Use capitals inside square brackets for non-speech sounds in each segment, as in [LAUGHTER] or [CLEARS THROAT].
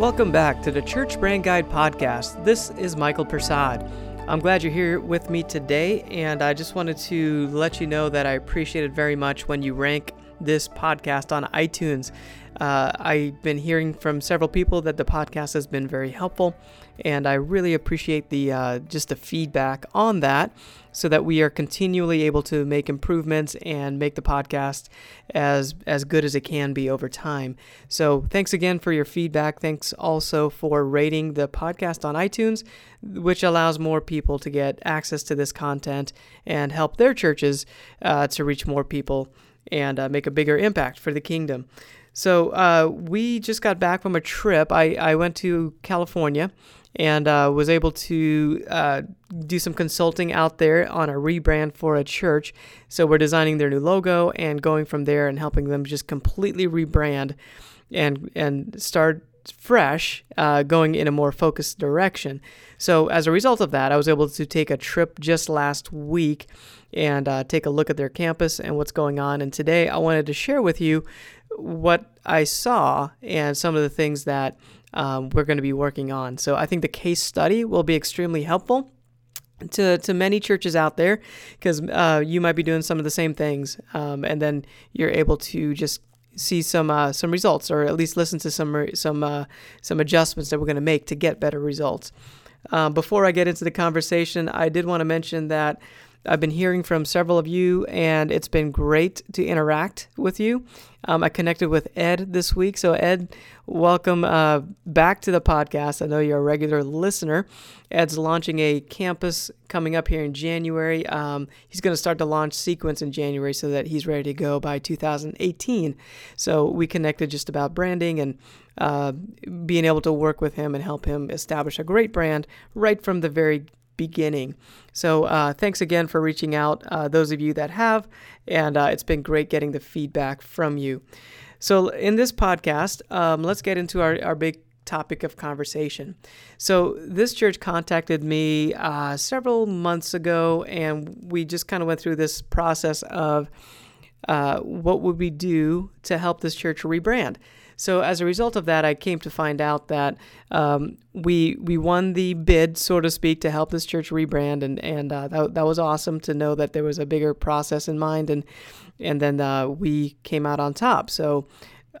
Welcome back to the Church Brand Guide podcast. This is Michael Persad. I'm glad you're here with me today, and I just wanted to let you know that I appreciate it very much when you rank this podcast on iTunes. Uh, I've been hearing from several people that the podcast has been very helpful, and I really appreciate the uh, just the feedback on that, so that we are continually able to make improvements and make the podcast as as good as it can be over time. So thanks again for your feedback. Thanks also for rating the podcast on iTunes, which allows more people to get access to this content and help their churches uh, to reach more people and uh, make a bigger impact for the kingdom. So uh, we just got back from a trip. I, I went to California and uh, was able to uh, do some consulting out there on a rebrand for a church. So we're designing their new logo and going from there and helping them just completely rebrand and and start fresh, uh, going in a more focused direction. So as a result of that, I was able to take a trip just last week and uh, take a look at their campus and what's going on. And today I wanted to share with you what I saw and some of the things that um, we're going to be working on. So I think the case study will be extremely helpful to, to many churches out there because uh, you might be doing some of the same things um, and then you're able to just see some uh, some results or at least listen to some some uh, some adjustments that we're going to make to get better results. Uh, before I get into the conversation, I did want to mention that I've been hearing from several of you, and it's been great to interact with you. Um, I connected with Ed this week. So, Ed, welcome uh, back to the podcast. I know you're a regular listener. Ed's launching a campus coming up here in January. Um, he's going to start the launch sequence in January so that he's ready to go by 2018. So, we connected just about branding and uh, being able to work with him and help him establish a great brand right from the very beginning. So uh, thanks again for reaching out, uh, those of you that have, and uh, it's been great getting the feedback from you. So in this podcast, um, let's get into our, our big topic of conversation. So this church contacted me uh, several months ago, and we just kind of went through this process of uh, what would we do to help this church rebrand. So as a result of that, I came to find out that um, we we won the bid, so to speak, to help this church rebrand, and and uh, that that was awesome to know that there was a bigger process in mind, and and then uh, we came out on top. So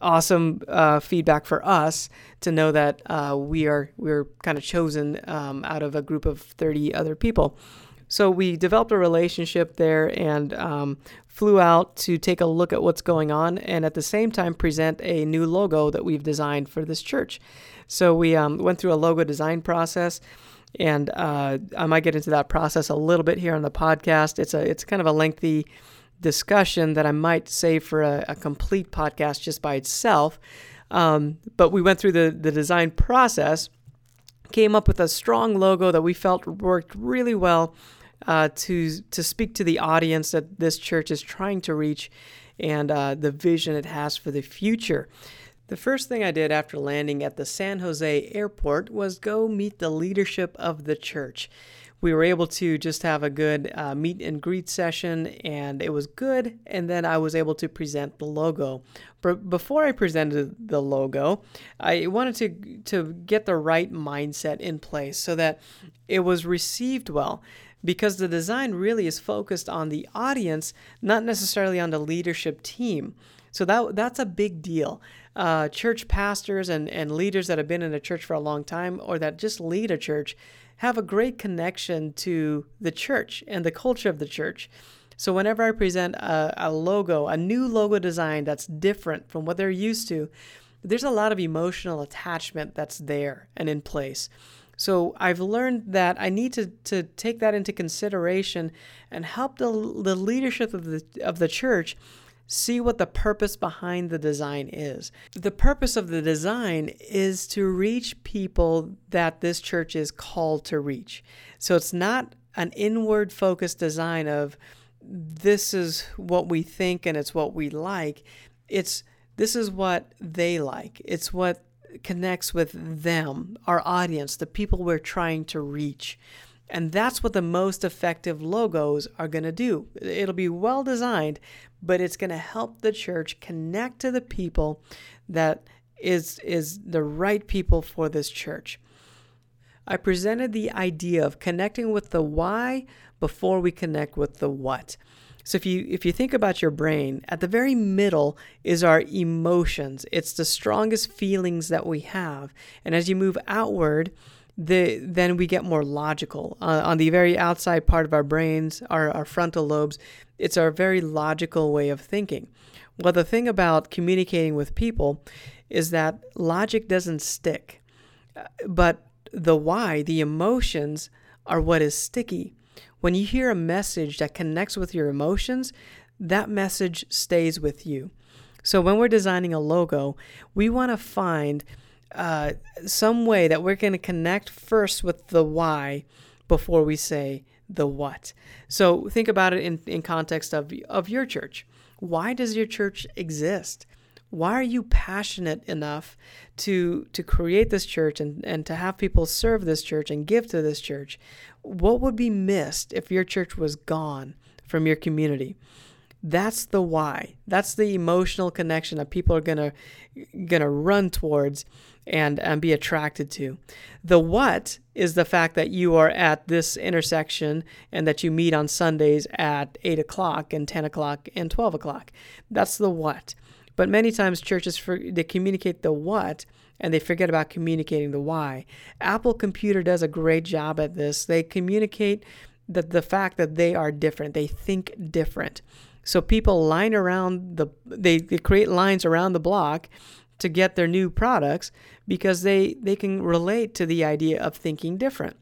awesome uh, feedback for us to know that uh, we are we're kind of chosen um, out of a group of 30 other people. So we developed a relationship there and um, flew out to take a look at what's going on and at the same time present a new logo that we've designed for this church. So we um, went through a logo design process. And uh, I might get into that process a little bit here on the podcast. It's a it's kind of a lengthy discussion that I might save for a, a complete podcast just by itself. Um, but we went through the, the design process, came up with a strong logo that we felt worked really well uh, to to speak to the audience that this church is trying to reach and uh, the vision it has for the future. The first thing I did after landing at the San Jose airport was go meet the leadership of the church. We were able to just have a good uh, meet and greet session, and it was good. And then I was able to present the logo. But before I presented the logo, I wanted to to get the right mindset in place so that it was received well because the design really is focused on the audience, not necessarily on the leadership team. So that that's a big deal. Uh, church pastors and, and leaders that have been in a church for a long time or that just lead a church have a great connection to the church and the culture of the church. So whenever I present a, a logo, a new logo design that's different from what they're used to, there's a lot of emotional attachment that's there and in place. So I've learned that I need to, to take that into consideration and help the, the leadership of the, of the church see what the purpose behind the design is. The purpose of the design is to reach people that this church is called to reach. So it's not an inward focused design of this is what we think and it's what we like. It's this is what they like. It's what connects with them, our audience, the people we're trying to reach. And that's what the most effective logos are going to do. It'll be well designed, but it's going to help the church connect to the people that is is the right people for this church. I presented the idea of connecting with the why before we connect with the what. So if you if you think about your brain, at the very middle is our emotions. It's the strongest feelings that we have. And as you move outward, the then we get more logical. Uh, on the very outside part of our brains, our, our frontal lobes, it's our very logical way of thinking. Well, the thing about communicating with people is that logic doesn't stick, uh, but the why, the emotions, are what is sticky. When you hear a message that connects with your emotions, that message stays with you. So when we're designing a logo, we want to find uh, some way that we're going to connect first with the why before we say the what. So think about it in, in context of, of your church. Why does your church exist? Why are you passionate enough to to create this church and, and to have people serve this church and give to this church? What would be missed if your church was gone from your community? That's the why. That's the emotional connection that people are gonna gonna run towards and, and be attracted to. The what is the fact that you are at this intersection and that you meet on Sundays at 8 o'clock and 10 o'clock and 12 o'clock. That's the what. But many times churches for, they communicate the what and they forget about communicating the why. Apple Computer does a great job at this. They communicate the, the fact that they are different. They think different. So people line around the they, they create lines around the block to get their new products because they, they can relate to the idea of thinking different.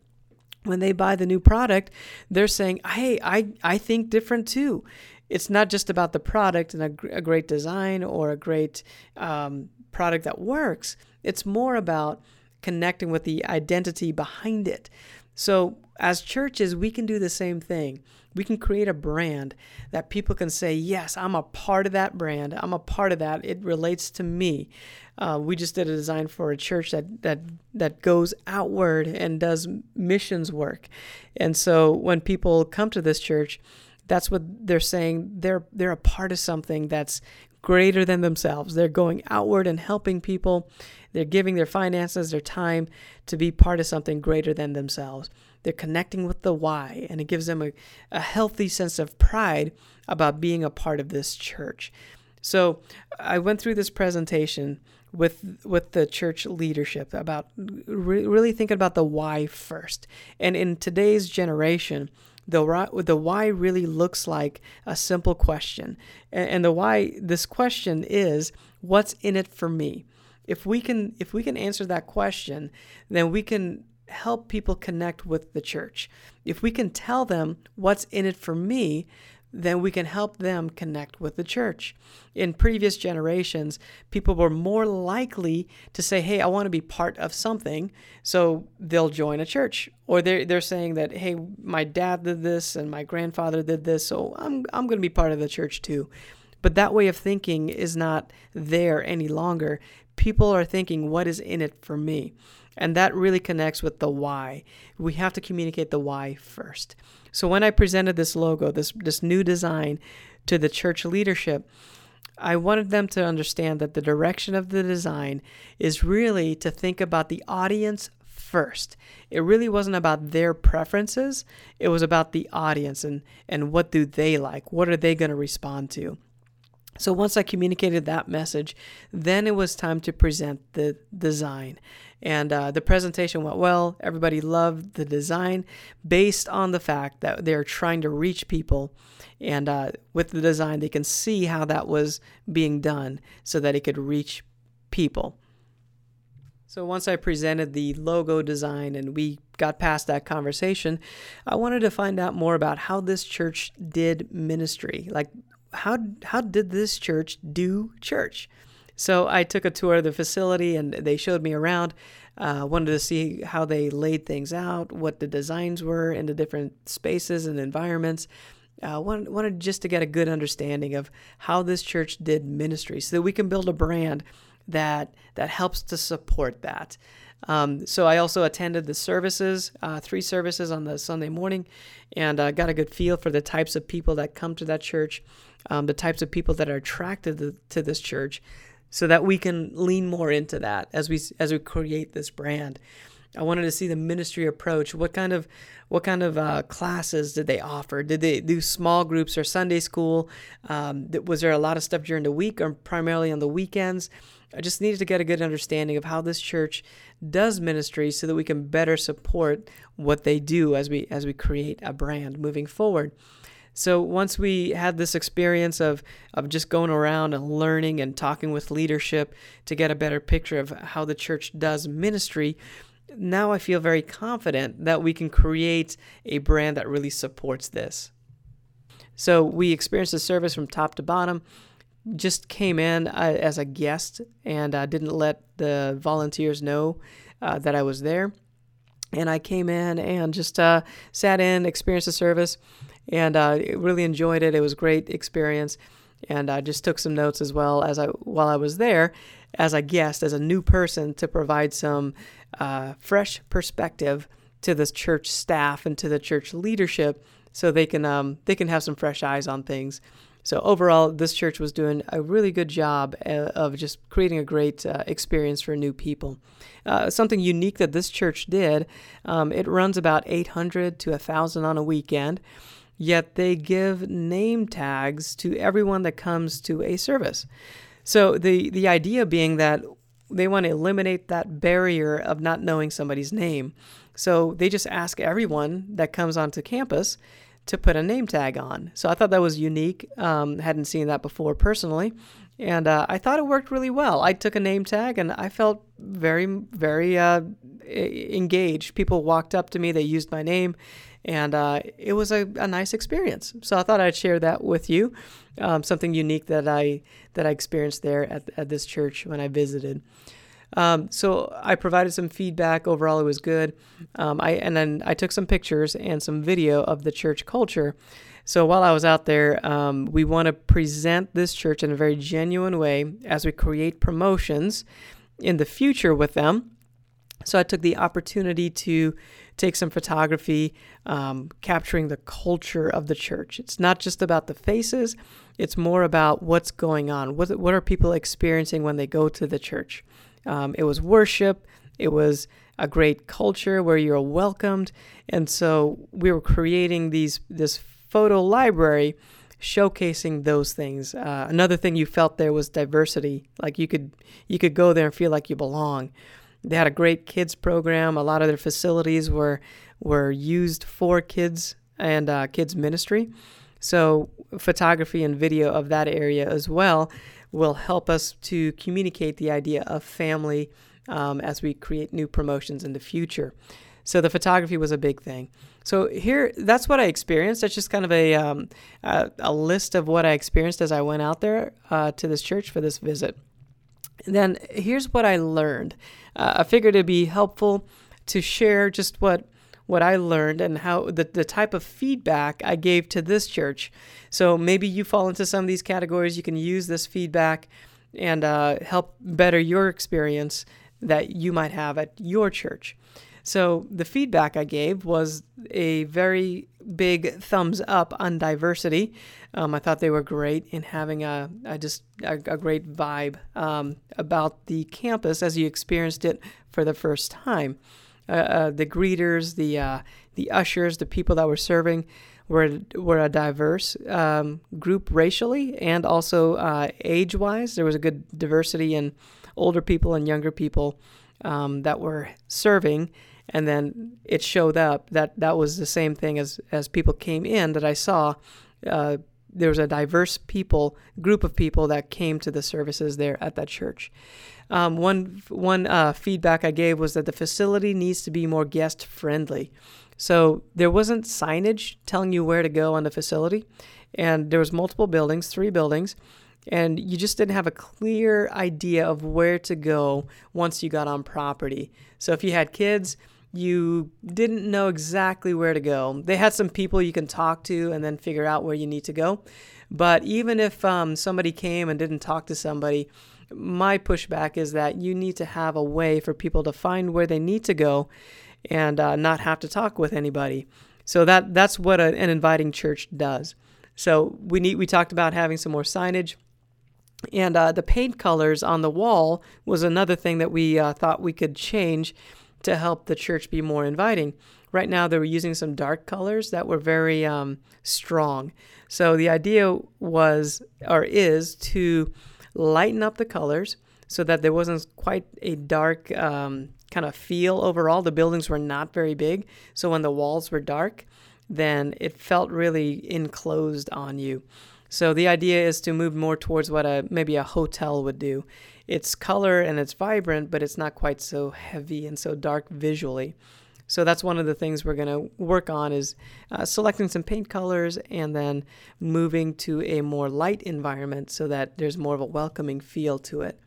When they buy the new product, they're saying, hey, I, I think different too. It's not just about the product and a, a great design or a great um, product that works. It's more about connecting with the identity behind it. So, as churches, we can do the same thing. We can create a brand that people can say, Yes, I'm a part of that brand. I'm a part of that. It relates to me. Uh, we just did a design for a church that, that, that goes outward and does missions work. And so, when people come to this church, that's what they're saying. They're, they're a part of something that's greater than themselves. They're going outward and helping people they're giving their finances, their time to be part of something greater than themselves. They're connecting with the why, and it gives them a, a healthy sense of pride about being a part of this church. So I went through this presentation with with the church leadership about re- really thinking about the why first. And in today's generation, the the why really looks like a simple question, and, and the why this question is, what's in it for me? if we can if we can answer that question, then we can help people connect with the church. If we can tell them what's in it for me, then we can help them connect with the church. In previous generations, people were more likely to say, Hey, I want to be part of something. So they'll join a church. Or they're, they're saying that, Hey, my dad did this and my grandfather did this. So I'm, I'm going to be part of the church too. But that way of thinking is not there any longer people are thinking, what is in it for me? And that really connects with the why. We have to communicate the why first. So when I presented this logo, this, this new design to the church leadership, I wanted them to understand that the direction of the design is really to think about the audience first. It really wasn't about their preferences, it was about the audience and, and what do they like? What are they going to respond to? So once I communicated that message, then it was time to present the design. And uh, the presentation went well. Everybody loved the design based on the fact that they're trying to reach people. And uh, with the design, they can see how that was being done so that it could reach people. So once I presented the logo design and we got past that conversation, I wanted to find out more about how this church did ministry. Like how how did this church do church? So I took a tour of the facility and they showed me around. Uh, wanted to see how they laid things out, what the designs were in the different spaces and environments. Uh, wanted, wanted just to get a good understanding of how this church did ministry so that we can build a brand that that helps to support that. Um, so I also attended the services, uh, three services on the Sunday morning, and uh, got a good feel for the types of people that come to that church, um, the types of people that are attracted to, to this church. So that we can lean more into that as we as we create this brand. I wanted to see the ministry approach. What kind of what kind of uh, classes did they offer? Did they do small groups or Sunday school? Um, was there a lot of stuff during the week or primarily on the weekends? I just needed to get a good understanding of how this church does ministry so that we can better support what they do as we as we create a brand moving forward. So once we had this experience of, of just going around and learning and talking with leadership to get a better picture of how the church does ministry, now I feel very confident that we can create a brand that really supports this. So we experienced the service from top to bottom. Just came in uh, as a guest and uh, didn't let the volunteers know uh, that I was there. And I came in and just uh, sat in, experienced the service, and uh, really enjoyed it. It was a great experience, and I just took some notes as well as I while I was there as a guest, as a new person, to provide some uh, fresh perspective to the church staff and to the church leadership, so they can um, they can have some fresh eyes on things. So overall, this church was doing a really good job uh, of just creating a great uh, experience for new people. Uh, something unique that this church did, um, it runs about 800 to 1,000 on a weekend, yet they give name tags to everyone that comes to a service. So the the idea being that they want to eliminate that barrier of not knowing somebody's name. So they just ask everyone that comes onto campus to put a name tag on. So I thought that was unique. Um, hadn't seen that before personally, and uh, I thought it worked really well. I took a name tag and I felt very, very uh, engaged. People walked up to me, they used my name, and uh, it was a, a, nice experience. So I thought I'd share that with you, um, something unique that I that I experienced there at, at this church when I visited. Um, so I provided some feedback. Overall, it was good. Um, I and then I took some pictures and some video of the church culture. So while I was out there, um, we want to present this church in a very genuine way as we create promotions in the future with them. So I took the opportunity to take some photography, um, capturing the culture of the church. It's not just about the faces; it's more about what's going on. What what are people experiencing when they go to the church? Um, it was worship. It was a great culture where you're welcomed, and so we were creating these this photo library showcasing those things. Uh, another thing you felt there was diversity. Like you could you could go there and feel like you belong. They had a great kids program. A lot of their facilities were were used for kids and uh, kids ministry. So photography and video of that area as well will help us to communicate the idea of family um, as we create new promotions in the future. So the photography was a big thing. So here, that's what I experienced. That's just kind of a um, a, a, list of what I experienced as I went out there uh, to this church for this visit. And then here's what I learned. Uh, I figured it'd be helpful to share just what what I learned and how the, the type of feedback I gave to this church. So maybe you fall into some of these categories. You can use this feedback and uh, help better your experience that you might have at your church. So the feedback I gave was a very big thumbs up on diversity. Um, I thought they were great in having a, a just a, a, great vibe um, about the campus as you experienced it for the first time. Uh, uh, the greeters, the uh, the ushers, the people that were serving were were a diverse um, group racially and also uh, age wise. There was a good diversity in older people and younger people um, that were serving and then it showed up that that was the same thing as as people came in that I saw. Uh, there was a diverse people group of people that came to the services there at that church. Um, one one uh, feedback I gave was that the facility needs to be more guest friendly. So there wasn't signage telling you where to go on the facility, and there was multiple buildings, three buildings, and you just didn't have a clear idea of where to go once you got on property. So if you had kids, you didn't know exactly where to go. They had some people you can talk to and then figure out where you need to go. But even if um, somebody came and didn't talk to somebody, my pushback is that you need to have a way for people to find where they need to go and uh, not have to talk with anybody. So that that's what a, an inviting church does. So we need we talked about having some more signage. And uh, the paint colors on the wall was another thing that we uh, thought we could change to help the church be more inviting. Right now, they were using some dark colors that were very um, strong. So the idea was or is to lighten up the colors so that there wasn't quite a dark um, kind of feel overall. The buildings were not very big, so when the walls were dark, then it felt really enclosed on you. So the idea is to move more towards what a maybe a hotel would do. It's color and it's vibrant, but it's not quite so heavy and so dark visually. So that's one of the things we're going to work on is uh, selecting some paint colors and then moving to a more light environment so that there's more of a welcoming feel to it.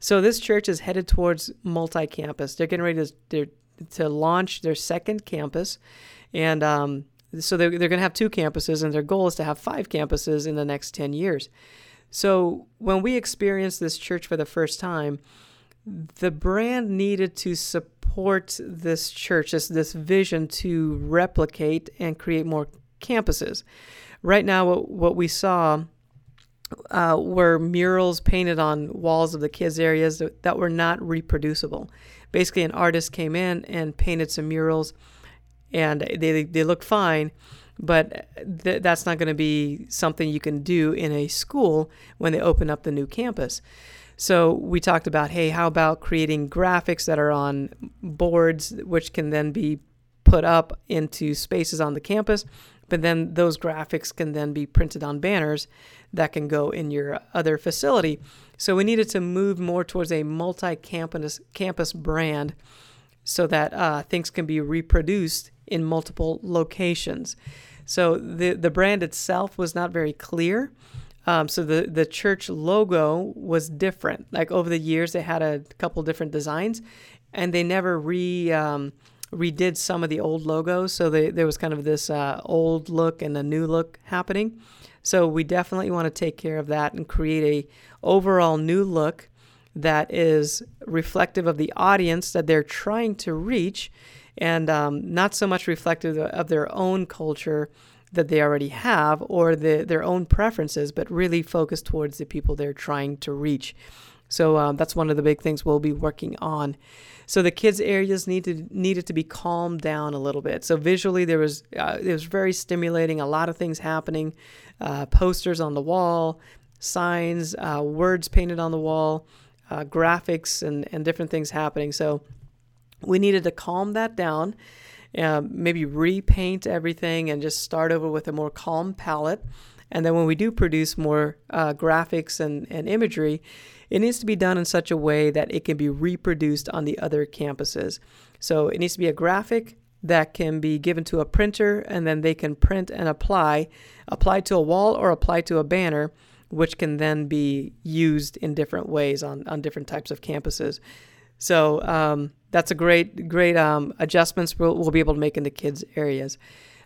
So this church is headed towards multi-campus. They're getting ready to to launch their second campus, and um, so they're they're going to have two campuses, and their goal is to have five campuses in the next ten years. So when we experienced this church for the first time, the brand needed to support this church, this this vision to replicate and create more campuses. Right now, what, what we saw uh, were murals painted on walls of the kids' areas that, that were not reproducible. Basically, an artist came in and painted some murals, and they they look fine, but th- that's not going to be something you can do in a school when they open up the new campus. So we talked about, hey, how about creating graphics that are on boards, which can then be put up into spaces on the campus, but then those graphics can then be printed on banners that can go in your other facility. So we needed to move more towards a multi-campus campus brand so that uh, things can be reproduced in multiple locations. So the the brand itself was not very clear. Um, so the the church logo was different. Like over the years, they had a couple different designs, and they never re um, redid some of the old logos. So they, there was kind of this uh, old look and a new look happening. So we definitely want to take care of that and create a overall new look that is reflective of the audience that they're trying to reach and um, not so much reflective of their own culture that they already have or the, their own preferences, but really focused towards the people they're trying to reach. So um, that's one of the big things we'll be working on. So the kids' areas needed needed to be calmed down a little bit. So visually, there was uh, it was very stimulating. A lot of things happening, uh, posters on the wall, signs, uh, words painted on the wall, uh, graphics, and and different things happening. So we needed to calm that down. Uh, maybe repaint everything and just start over with a more calm palette. And then when we do produce more uh, graphics and, and imagery, it needs to be done in such a way that it can be reproduced on the other campuses. So it needs to be a graphic that can be given to a printer and then they can print and apply, apply to a wall or apply to a banner, which can then be used in different ways on, on different types of campuses. So um, that's a great, great um, adjustments we'll, we'll, be able to make in the kids' areas.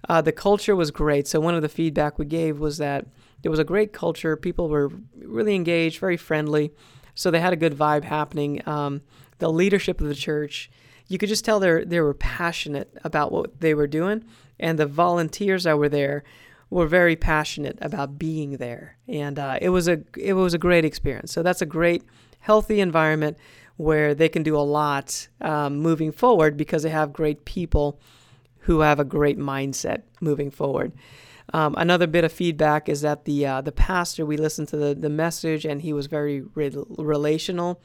Uh, the culture was great. So one of the feedback we gave was that there was a great culture. People were really engaged, very friendly. So they had a good vibe happening. Um, the leadership of the church, you could just tell they they were passionate about what they were doing, and the volunteers that were there were very passionate about being there, and uh, it was a it was a great experience. So that's a great healthy environment where they can do a lot um, moving forward because they have great people who have a great mindset moving forward. Um, another bit of feedback is that the uh, the pastor we listened to the, the message and he was very re- relational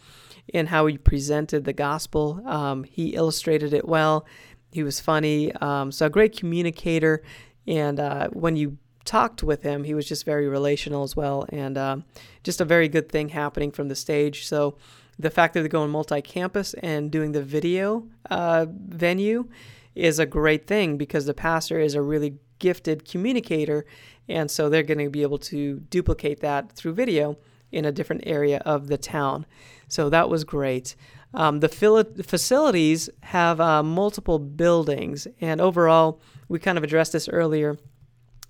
in how he presented the gospel. Um, he illustrated it well. He was funny. Um, so a great communicator. And uh, when you talked with him, he was just very relational as well, and uh, just a very good thing happening from the stage. So the fact that they're going multi-campus and doing the video uh, venue is a great thing because the pastor is a really gifted communicator, and so they're going to be able to duplicate that through video in a different area of the town. So that was great. Um, the facilities have uh, multiple buildings, and overall, we kind of addressed this earlier.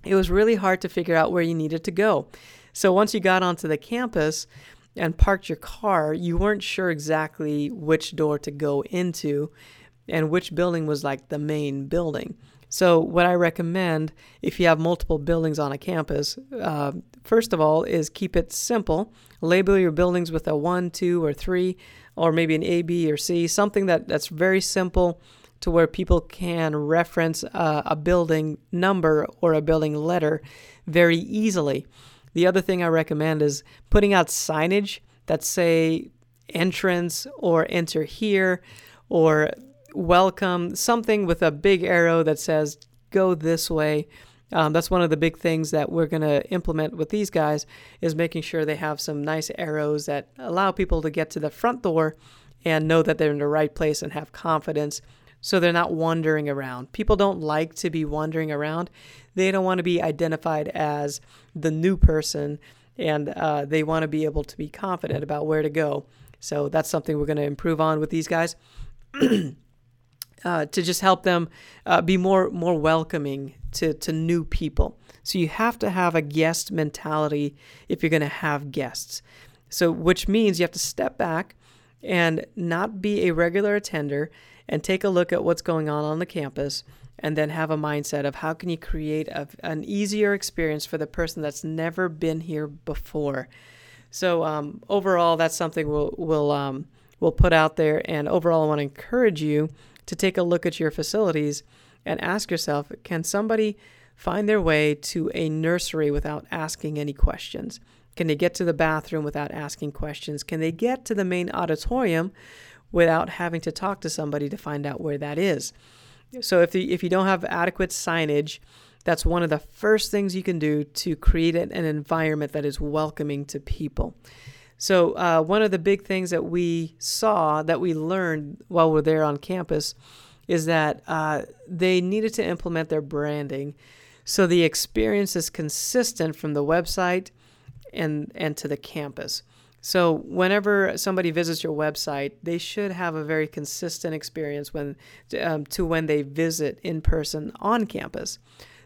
It was really hard to figure out where you needed to go. So once you got onto the campus and parked your car, you weren't sure exactly which door to go into and which building was like the main building. So, what I recommend if you have multiple buildings on a campus, uh, first of all, is keep it simple. Label your buildings with a one, two, or three, or maybe an A, B, or C, something that, that's very simple to where people can reference uh, a building number or a building letter very easily. The other thing I recommend is putting out signage that say entrance or enter here or welcome, something with a big arrow that says go this way. Um, that's one of the big things that we're going to implement with these guys is making sure they have some nice arrows that allow people to get to the front door and know that they're in the right place and have confidence so they're not wandering around. People don't like to be wandering around. They don't want to be identified as the new person and uh, they want to be able to be confident about where to go. So that's something we're going to improve on with these guys. [CLEARS THROAT] uh, to just help them uh, be more more welcoming to, to new people. So you have to have a guest mentality if you're going to have guests. So which means you have to step back and not be a regular attender and take a look at what's going on on the campus and then have a mindset of how can you create a, an easier experience for the person that's never been here before. So um, overall, that's something we'll we'll um, we'll put out there. And overall, I want to encourage you to take a look at your facilities and ask yourself can somebody find their way to a nursery without asking any questions? Can they get to the bathroom without asking questions? Can they get to the main auditorium without having to talk to somebody to find out where that is? So if the, if you don't have adequate signage, that's one of the first things you can do to create an environment that is welcoming to people. So, uh, one of the big things that we saw that we learned while we're there on campus is that uh, they needed to implement their branding so the experience is consistent from the website and, and to the campus. So, whenever somebody visits your website, they should have a very consistent experience when um, to when they visit in person on campus.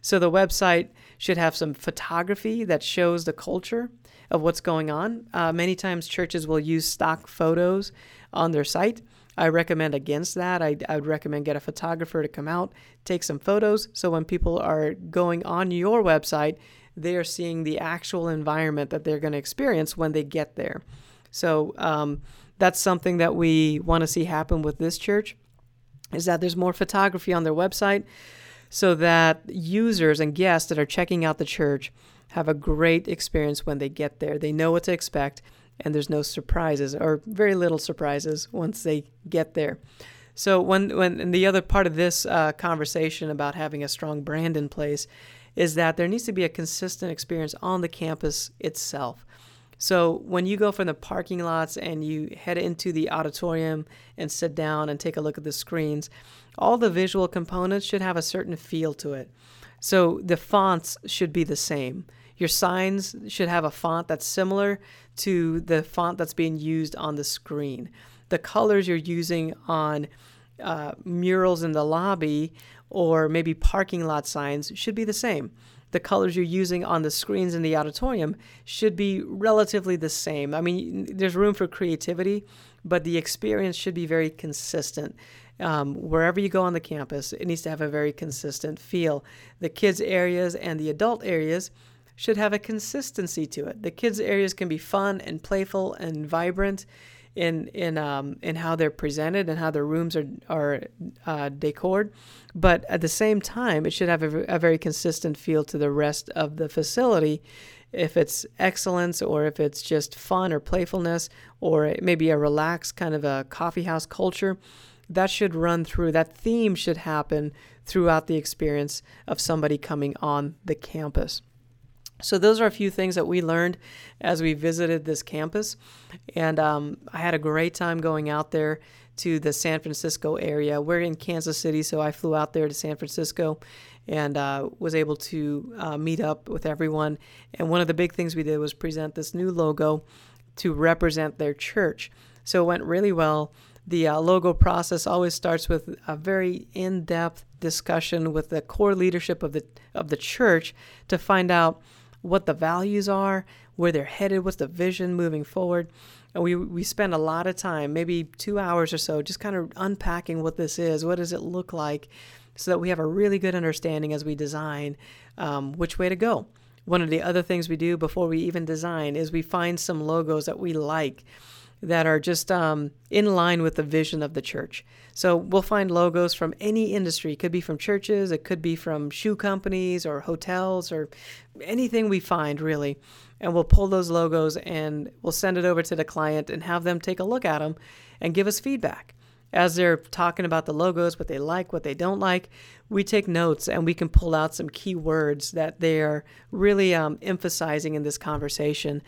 So, the website should have some photography that shows the culture of what's going on. Uh, many times churches will use stock photos on their site. I recommend against that. I, I would recommend get a photographer to come out, take some photos, so when people are going on your website, they are seeing the actual environment that they're going to experience when they get there. So um, that's something that we want to see happen with this church, is that there's more photography on their website, so that users and guests that are checking out the church have a great experience when they get there. They know what to expect, and there's no surprises or very little surprises once they get there. So when when the other part of this uh, conversation about having a strong brand in place is that there needs to be a consistent experience on the campus itself. So when you go from the parking lots and you head into the auditorium and sit down and take a look at the screens, all the visual components should have a certain feel to it. So the fonts should be the same. Your signs should have a font that's similar to the font that's being used on the screen. The colors you're using on uh, murals in the lobby or maybe parking lot signs should be the same. The colors you're using on the screens in the auditorium should be relatively the same. I mean, there's room for creativity, but the experience should be very consistent. Um, wherever you go on the campus, it needs to have a very consistent feel. The kids' areas and the adult areas should have a consistency to it. The kids' areas can be fun and playful and vibrant in in um, in how they're presented and how their rooms are are uh, decored, but at the same time, it should have a, a very consistent feel to the rest of the facility. If it's excellence, or if it's just fun or playfulness, or maybe a relaxed kind of a coffee house culture, that should run through. That theme should happen throughout the experience of somebody coming on the campus. So, those are a few things that we learned as we visited this campus. And um, I had a great time going out there to the San Francisco area. We're in Kansas City, so I flew out there to San Francisco and uh, was able to uh, meet up with everyone. And one of the big things we did was present this new logo to represent their church. So, it went really well. The uh, logo process always starts with a very in-depth discussion with the core leadership of the of the church to find out what the values are, where they're headed, what's the vision moving forward. And we, we spend a lot of time, maybe two hours or so, just kind of unpacking what this is. What does it look like? So that we have a really good understanding as we design um, which way to go. one of the other things we do before we even design is we find some logos that we like that are just um, in line with the vision of the church. So we'll find logos from any industry. It could be from churches, it could be from shoe companies or hotels or anything we find really. And we'll pull those logos and we'll send it over to the client and have them take a look at them and give us feedback. As they're talking about the logos, what they like, what they don't like, we take notes and we can pull out some key words that they're really um, emphasizing in this conversation.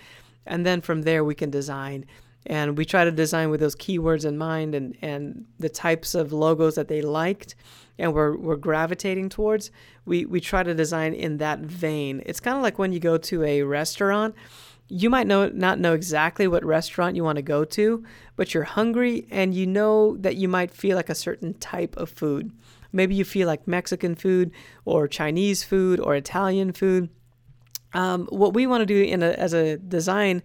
And then from there, we can design and we try to design with those keywords in mind and, and the types of logos that they liked and we're, we're gravitating towards we, we try to design in that vein. It's kind of like when you go to a restaurant you might know not know exactly what restaurant you want to go to but you're hungry and you know that you might feel like a certain type of food. Maybe you feel like mexican food or chinese food or italian food. Um, what we want to do in a, as a design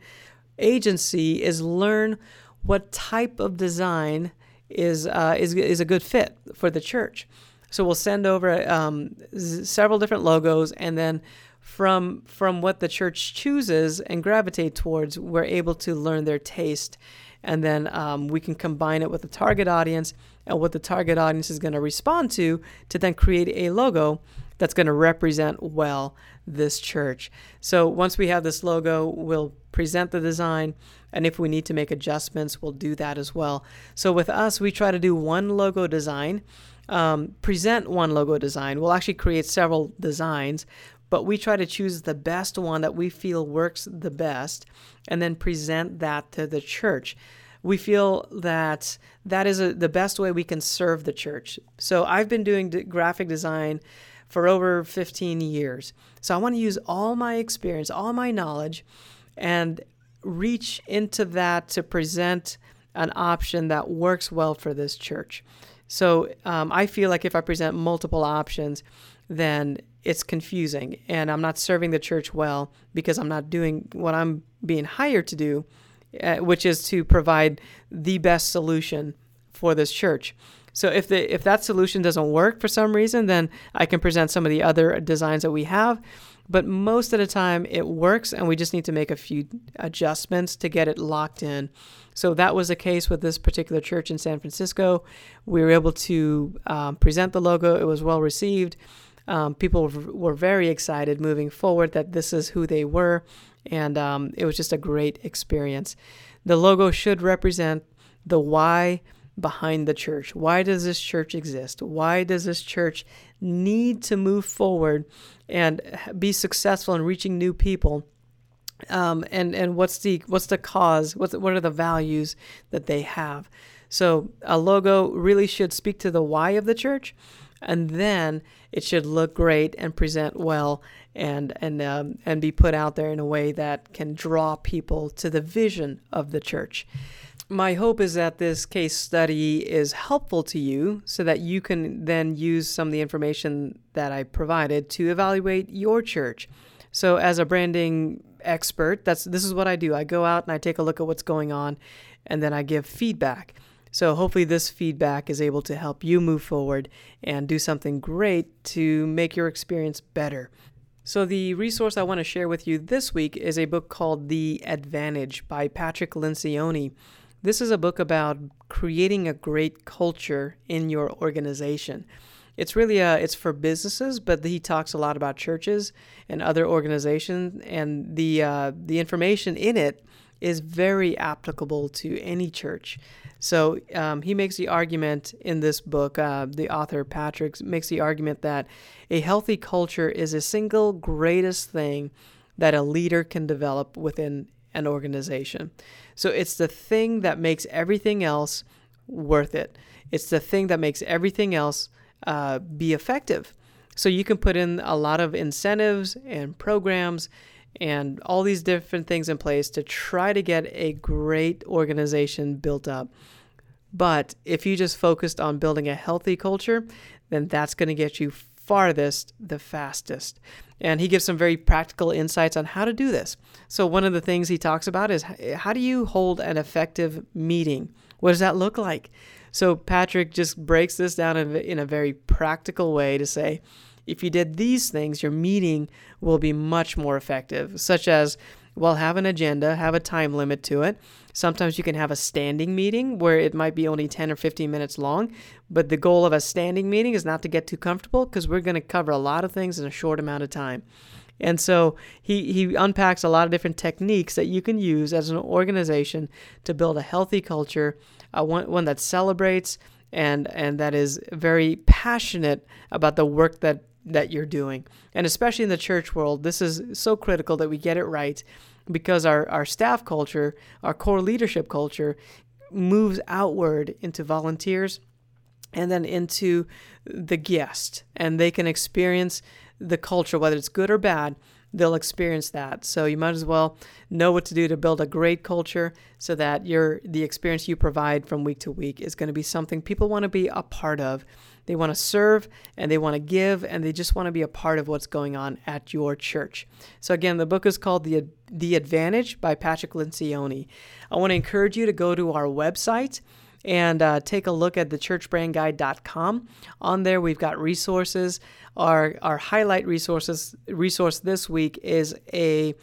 agency is learn what type of design is uh, is is a good fit for the church. So we'll send over um, several different logos, and then from from what the church chooses and gravitate towards, we're able to learn their taste, and then um, we can combine it with the target audience and what the target audience is going to respond to to then create a logo that's going to represent well this church. So once we have this logo, we'll present the design, and if we need to make adjustments, we'll do that as well. So with us, we try to do one logo design, um, present one logo design. We'll actually create several designs, but we try to choose the best one that we feel works the best and then present that to the church. We feel that that is a, the best way we can serve the church. So I've been doing graphic design for over 15 years. So I want to use all my experience, all my knowledge and reach into that to present an option that works well for this church. So um, I feel like if I present multiple options, then it's confusing and I'm not serving the church well because I'm not doing what I'm being hired to do, uh, which is to provide the best solution for this church. So if the if that solution doesn't work for some reason, then I can present some of the other designs that we have but most of the time it works and we just need to make a few adjustments to get it locked in. So that was the case with this particular church in San Francisco. We were able to um, present the logo, it was well received. Um, people were very excited moving forward that this is who they were, and um, it was just a great experience. The logo should represent the why behind the church. Why does this church exist? Why does this church need to move forward and be successful in reaching new people? Um, and and what's the what's the cause? What's what are the values that they have? So a logo really should speak to the why of the church, and then it should look great and present well and and um, and be put out there in a way that can draw people to the vision of the church my hope is that this case study is helpful to you so that you can then use some of the information that I provided to evaluate your church. So as a branding expert, that's this is what I do. I go out and I take a look at what's going on and then I give feedback. So hopefully this feedback is able to help you move forward and do something great to make your experience better. So, the resource I want to share with you this week is a book called The Advantage by Patrick Lencioni. This is a book about creating a great culture in your organization. It's really a, it's for businesses, but he talks a lot about churches and other organizations, and the uh, the information in it is very applicable to any church. So um, he makes the argument in this book. Uh, the author Patrick makes the argument that a healthy culture is a single greatest thing that a leader can develop within an organization. So it's the thing that makes everything else worth it. It's the thing that makes everything else uh, be effective. So you can put in a lot of incentives and programs and all these different things in place to try to get a great organization built up. But if you just focused on building a healthy culture, then that's going to get you farthest the fastest. And he gives some very practical insights on how to do this. So, one of the things he talks about is how do you hold an effective meeting? What does that look like? So, Patrick just breaks this down in a very practical way to say if you did these things, your meeting will be much more effective, such as well, have an agenda, have a time limit to it. Sometimes you can have a standing meeting where it might be only 10 or 15 minutes long, but the goal of a standing meeting is not to get too comfortable because we're going to cover a lot of things in a short amount of time. And so he, he unpacks a lot of different techniques that you can use as an organization to build a healthy culture, uh, one, one that celebrates and, and that is very passionate about the work that, that you're doing. And especially in the church world, this is so critical that we get it right because our, our staff culture, our core leadership culture, moves outward into volunteers and then into the guest. And they can experience the culture, whether it's good or bad, they'll experience that. So you might as well know what to do to build a great culture so that your the experience you provide from week to week is going to be something people want to be a part of. They want to serve and they want to give and they just want to be a part of what's going on at your church. So again, the book is called The The Advantage by Patrick Lencioni. I want to encourage you to go to our website and uh, take a look at the churchbrandguide.com. On there, we've got resources. Our, our highlight resources resource this week is a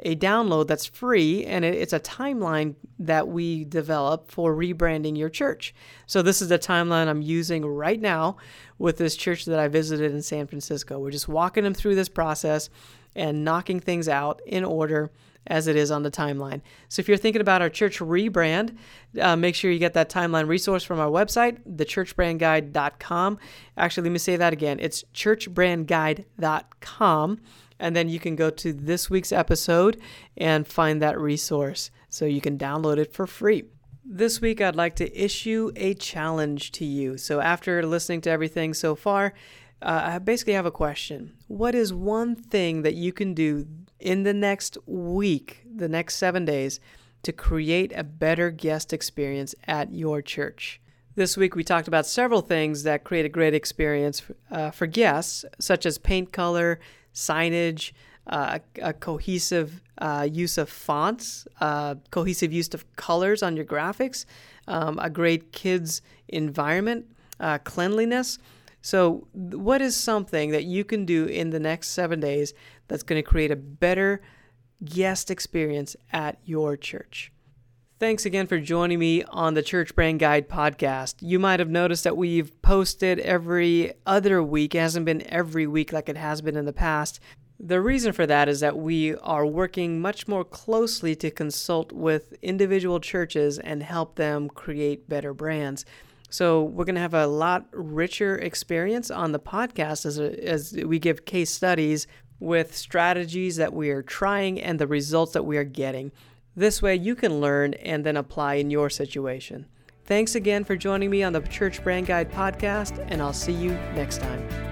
a download that's free and it's a timeline that we develop for rebranding your church. So this is the timeline I'm using right now with this church that I visited in San Francisco. We're just walking them through this process and knocking things out in order as it is on the timeline. So if you're thinking about our church rebrand, uh, make sure you get that timeline resource from our website, thechurchbrandguide.com. Actually, let me say that again. It's churchbrandguide.com. And then you can go to this week's episode and find that resource so you can download it for free. This week, I'd like to issue a challenge to you. So, after listening to everything so far, uh, I basically have a question. What is one thing that you can do in the next week, the next seven days, to create a better guest experience at your church? This week, we talked about several things that create a great experience uh, for guests, such as paint color, signage, uh, a cohesive uh, use of fonts, uh, cohesive use of colors on your graphics, um, a great kids environment, uh, cleanliness. So, what is something that you can do in the next seven days that's going to create a better guest experience at your church? Thanks again for joining me on the Church Brand Guide podcast. You might have noticed that we've posted every other week. It hasn't been every week like it has been in the past. The reason for that is that we are working much more closely to consult with individual churches and help them create better brands. So we're going to have a lot richer experience on the podcast as, a, as we give case studies with strategies that we are trying and the results that we are getting. This way you can learn and then apply in your situation. Thanks again for joining me on the Church Brand Guide podcast, and I'll see you next time.